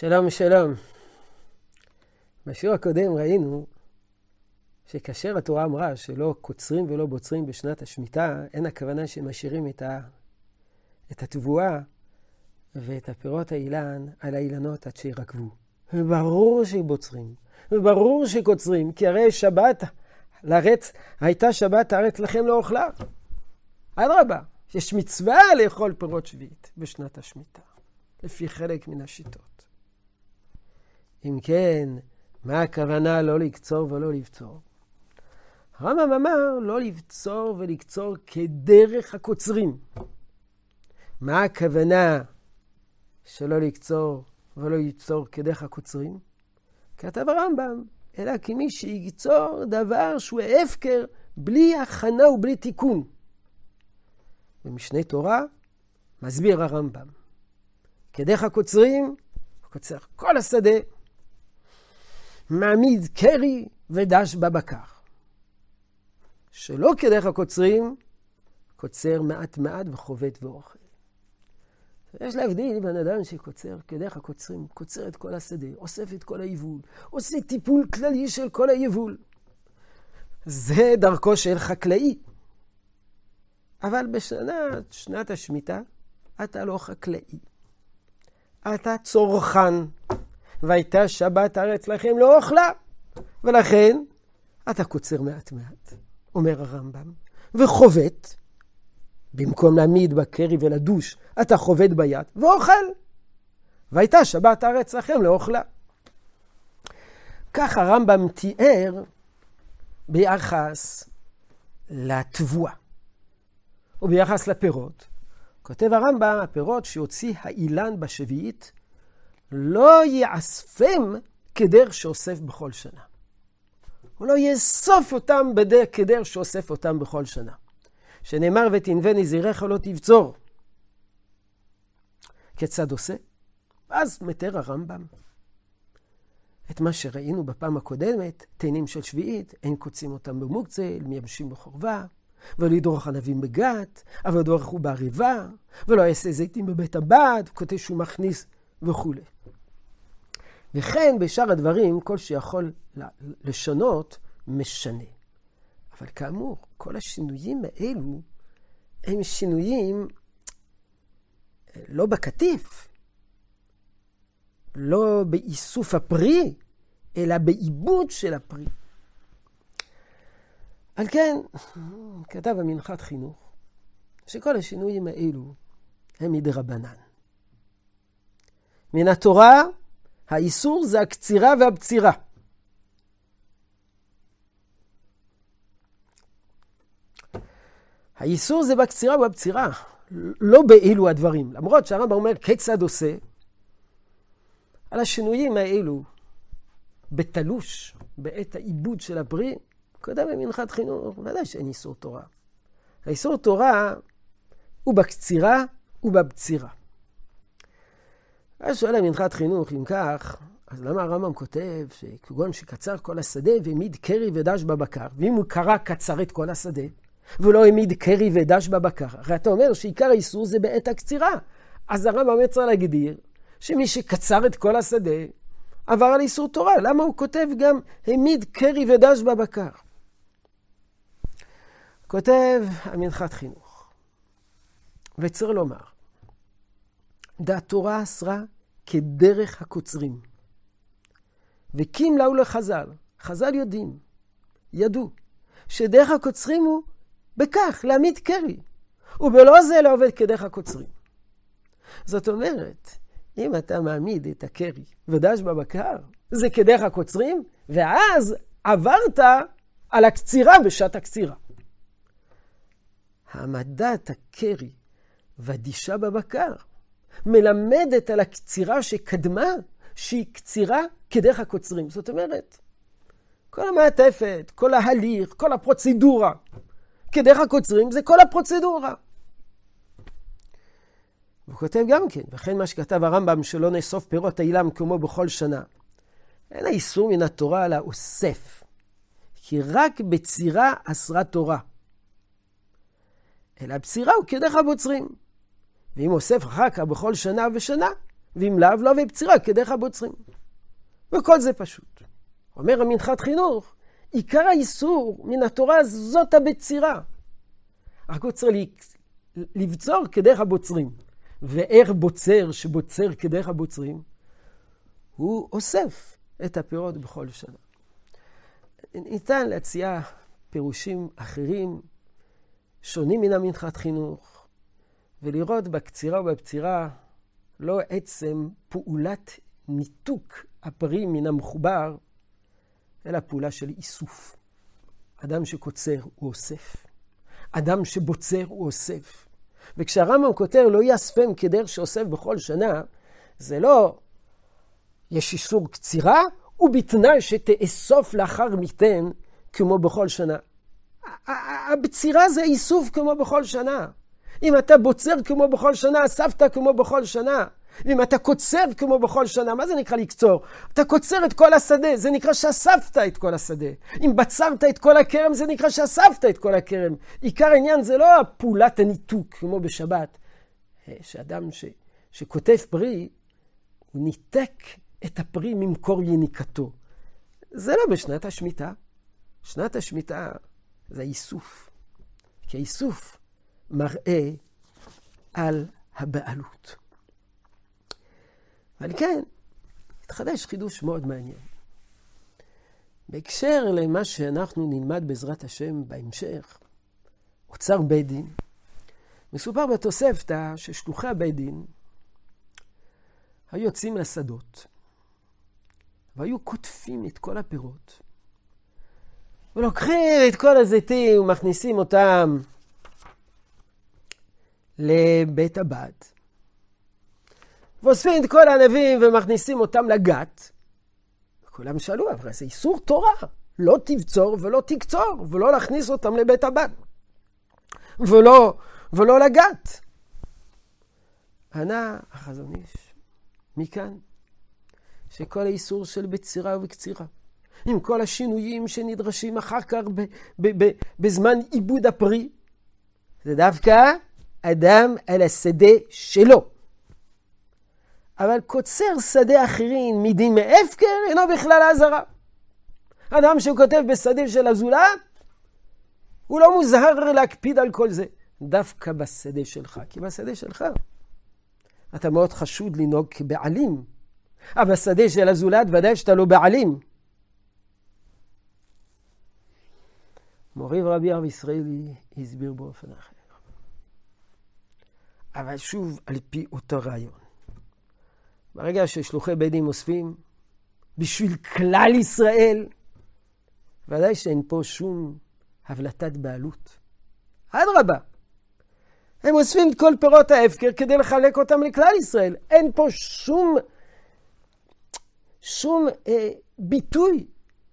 שלום, שלום. בשיעור הקודם ראינו שכאשר התורה אמרה שלא קוצרים ולא בוצרים בשנת השמיטה, אין הכוונה שמשאירים את, ה... את התבואה ואת הפירות האילן על האילנות עד שירקבו. וברור שבוצרים, וברור שקוצרים, כי הרי שבת לארץ, הייתה שבת הארץ לכם לאוכלה. אדרבה, יש מצווה לאכול פירות שביעית בשנת השמיטה, לפי חלק מן השיטות. אם כן, מה הכוונה לא לקצור ולא לבצור? הרמב"ם אמר לא לבצור ולקצור כדרך הקוצרים. מה הכוונה שלא לקצור ולא לבצור כדרך הקוצרים? כתב הרמב"ם, אלא כמי שיקצור דבר שהוא הפקר בלי הכנה ובלי תיקון. במשנה תורה מסביר הרמב"ם, כדרך הקוצרים, הוא קוצר כל השדה, מעמיד קרי ודש בבקר. שלא כדרך הקוצרים, קוצר מעט מעט וחובט ואוכל. יש להבדיל בין אדם שקוצר כדרך הקוצרים, קוצר את כל השדה, אוסף את כל היבול, עושה טיפול כללי של כל היבול. זה דרכו של חקלאי. אבל בשנת שנת השמיטה, אתה לא חקלאי. אתה צורכן, והייתה שבת הארץ לכם לא אוכלה. ולכן, אתה קוצר מעט מעט, אומר הרמב"ם, וחובט, במקום להעמיד בקרי ולדוש, אתה חובט ביד ואוכל. והייתה שבת הארץ לכם לאוכלה. כך הרמב"ם תיאר ביחס לתבואה, וביחס לפירות. כותב הרמב"ם, הפירות שהוציא האילן בשביעית, לא יאספם כדר שאוסף בכל שנה. הוא לא יאסוף אותם כדר שאוסף אותם בכל שנה. שנאמר ותנווה נזירך לא תבצור. כיצד עושה? ואז מתאר הרמב"ם את מה שראינו בפעם הקודמת, תאנים של שביעית, אין קוצים אותם במוקצה, מייבשים בחורבה, ולא ידרוך ענבים בגת, אבל דורכו בעריבה, ולא יעשה זיתים בבית הבד, כותב שהוא מכניס וכולי. וכן בשאר הדברים, כל שיכול לשנות, משנה. אבל כאמור, כל השינויים האלו הם שינויים אה, לא בקטיף, לא באיסוף הפרי, אלא בעיבוד של הפרי. על כן, כתב המנחת חינוך, שכל השינויים האלו הם מדרבנן. מן התורה, האיסור זה הקצירה והבצירה. האיסור זה בקצירה ובבצירה, לא באילו הדברים. למרות שהרמב"ם אומר כיצד עושה, על השינויים האלו, בתלוש, בעת העיבוד של הפרי, קודם במנחת חינוך, ודאי שאין איסור תורה. האיסור תורה הוא בקצירה ובבצירה. אז שואל המנחת חינוך, אם כך, אז למה הרמב"ם כותב שכגון שקצר כל השדה והעמיד קרי ודש בבקר, ואם הוא קרא קצר את כל השדה, ולא העמיד קרי ודש בבקר. הרי אתה אומר שעיקר האיסור זה בעת הקצירה. אז הרמב"ם צריך להגדיר שמי שקצר את כל השדה, עבר על איסור תורה. למה הוא כותב גם העמיד קרי ודש בבקר? כותב המנחת חינוך, וצריך לומר, דעת תורה אסרה כדרך הקוצרים. וקים לאו לחז"ל, חז"ל יודעים, ידעו, שדרך הקוצרים הוא בכך להעמיד קרי, ובלא זה לא עובד כדרך הקוצרים. זאת אומרת, אם אתה מעמיד את הקרי ודש בבקר, זה כדרך הקוצרים, ואז עברת על הקצירה בשעת הקצירה. העמדת הקרי והדישה בבקר מלמדת על הקצירה שקדמה, שהיא קצירה כדרך הקוצרים. זאת אומרת, כל המעטפת, כל ההליך, כל הפרוצדורה כדרך הקוצרים זה כל הפרוצדורה. הוא כותב גם כן, וכן מה שכתב הרמב"ם, שלא נאסוף פירות האילם כמו בכל שנה. אין האיסור מן התורה אלא אוסף, כי רק בצירה אסרה תורה. אלא בצירה הוא כדרך הבוצרים. ואם אוסף אחר כך בכל שנה ושנה, ואם לאו, לא ובצירה כדרך הבוצרים. וכל זה פשוט. אומר המנחת חינוך, עיקר האיסור מן התורה זאת הבצירה. רק הוא צריך לבצור כדרך הבוצרים. ואיך בוצר שבוצר כדרך הבוצרים? הוא אוסף את הפירות בכל שנה. ניתן להציע פירושים אחרים, שונים מן המנחת חינוך, ולראות בקצירה ובפצירה לא עצם פעולת ניתוק הפרי מן המחובר, אלא פעולה של איסוף. אדם שקוצר הוא אוסף, אדם שבוצר הוא אוסף. וכשהרמב"ם כותב לא יאספם כדרך שאוסף בכל שנה, זה לא יש איסור קצירה, ובתנאי שתאסוף לאחר מכן כמו בכל שנה. הבצירה זה איסוף כמו בכל שנה. אם אתה בוצר כמו בכל שנה, אספת כמו בכל שנה. ואם אתה קוצר כמו בכל שנה, מה זה נקרא לקצור? אתה קוצר את כל השדה, זה נקרא שאספת את כל השדה. אם בצרת את כל הכרם, זה נקרא שאספת את כל הכרם. עיקר העניין זה לא פעולת הניתוק, כמו בשבת. אה, שאדם ש, שכותב פרי, הוא ניתק את הפרי ממקור יניקתו. זה לא בשנת השמיטה. שנת השמיטה זה האיסוף. כי האיסוף מראה על הבעלות. אבל כן, התחדש חידוש מאוד מעניין. בהקשר למה שאנחנו נלמד בעזרת השם בהמשך, אוצר בית דין, מסופר בתוספתא ששלוחי הבית דין היו יוצאים לשדות, והיו קוטפים את כל הפירות, ולוקחים את כל הזיתים ומכניסים אותם לבית הבד. ואוספים את כל הענבים ומכניסים אותם לגת. כולם שאלו, אבל זה איסור תורה, לא תבצור ולא תקצור, ולא להכניס אותם לבית הבד, ולא, ולא לגת. ענה החזון איש, מכאן, שכל האיסור של בצירה ובקצירה, עם כל השינויים שנדרשים אחר כך בזמן עיבוד הפרי, זה דווקא אדם על השדה שלו. אבל קוצר שדה אחרים מדין מהפקר אינו בכלל האזהרה. אדם שכותב בשדה של הזולת, הוא לא מוזהר להקפיד על כל זה. דווקא בשדה שלך, כי בשדה שלך אתה מאוד חשוד לנהוג כבעלים. אבל בשדה של הזולת ודאי שאתה לא בעלים. מורי ורבי הרב ישראלי הסביר באופן אחר. אבל שוב, על פי אותו רעיון. ברגע ששלוחי בית דין אוספים בשביל כלל ישראל, ודאי שאין פה שום הבלטת בעלות. אדרבה, הם אוספים את כל פירות ההפקר כדי לחלק אותם לכלל ישראל. אין פה שום, שום אה, ביטוי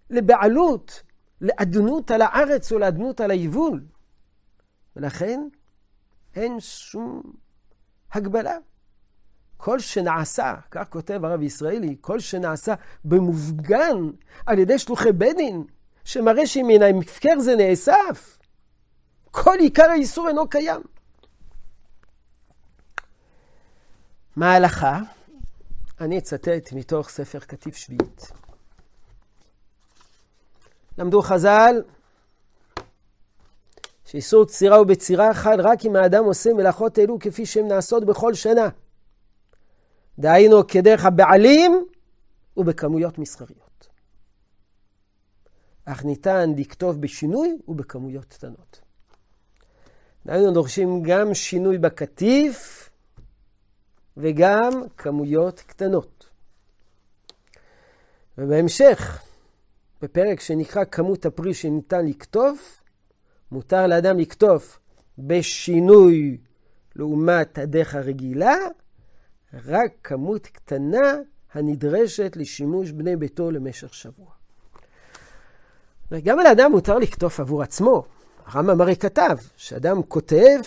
לבעלות, לאדנות על הארץ או לאדנות על היבול. ולכן אין שום הגבלה. כל שנעשה, כך כותב הרב ישראלי, כל שנעשה במופגן על ידי שלוחי בית דין, שמראה שמן ההפקר זה נאסף, כל עיקר האיסור אינו קיים. מה ההלכה? אני אצטט מתוך ספר כתיב שביעית. למדו חז"ל שאיסור צירה ובצירה חל רק אם האדם עושה מלאכות אלו כפי שהן נעשות בכל שנה. דהיינו כדרך הבעלים ובכמויות מסחריות. אך ניתן לכתוב בשינוי ובכמויות קטנות. דהיינו דורשים גם שינוי בקטיף וגם כמויות קטנות. ובהמשך, בפרק שנקרא כמות הפרי שניתן לכתוב, מותר לאדם לכתוב בשינוי לעומת הדרך הרגילה, רק כמות קטנה הנדרשת לשימוש בני ביתו למשך שבוע. גם לאדם מותר לכתוב עבור עצמו. הרמב"ם הרי כתב שאדם כותב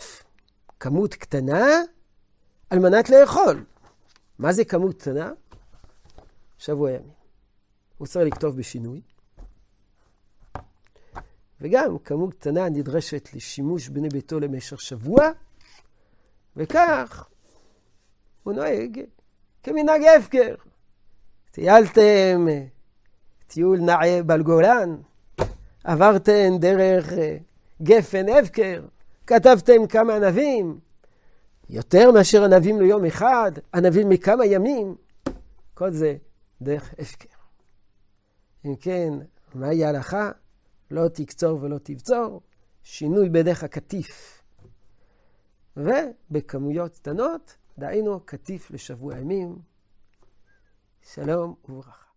כמות קטנה על מנת לאכול. מה זה כמות קטנה? שבוע ימים. הוא צריך לכתוב בשינוי. וגם כמות קטנה נדרשת לשימוש בני ביתו למשך שבוע, וכך הוא נוהג כמנהג הפקר. טיילתם טיול נעה בלגולן, עברתם דרך אה, גפן הפקר, כתבתם כמה ענבים, יותר מאשר ענבים ליום אחד, ענבים מכמה ימים, כל זה דרך הפקר. אם כן, מהי ההלכה? לא תקצור ולא תבצור, שינוי בדרך הקטיף. ובכמויות קטנות, דהיינו קטיף לשבוע ימים. שלום וברכה.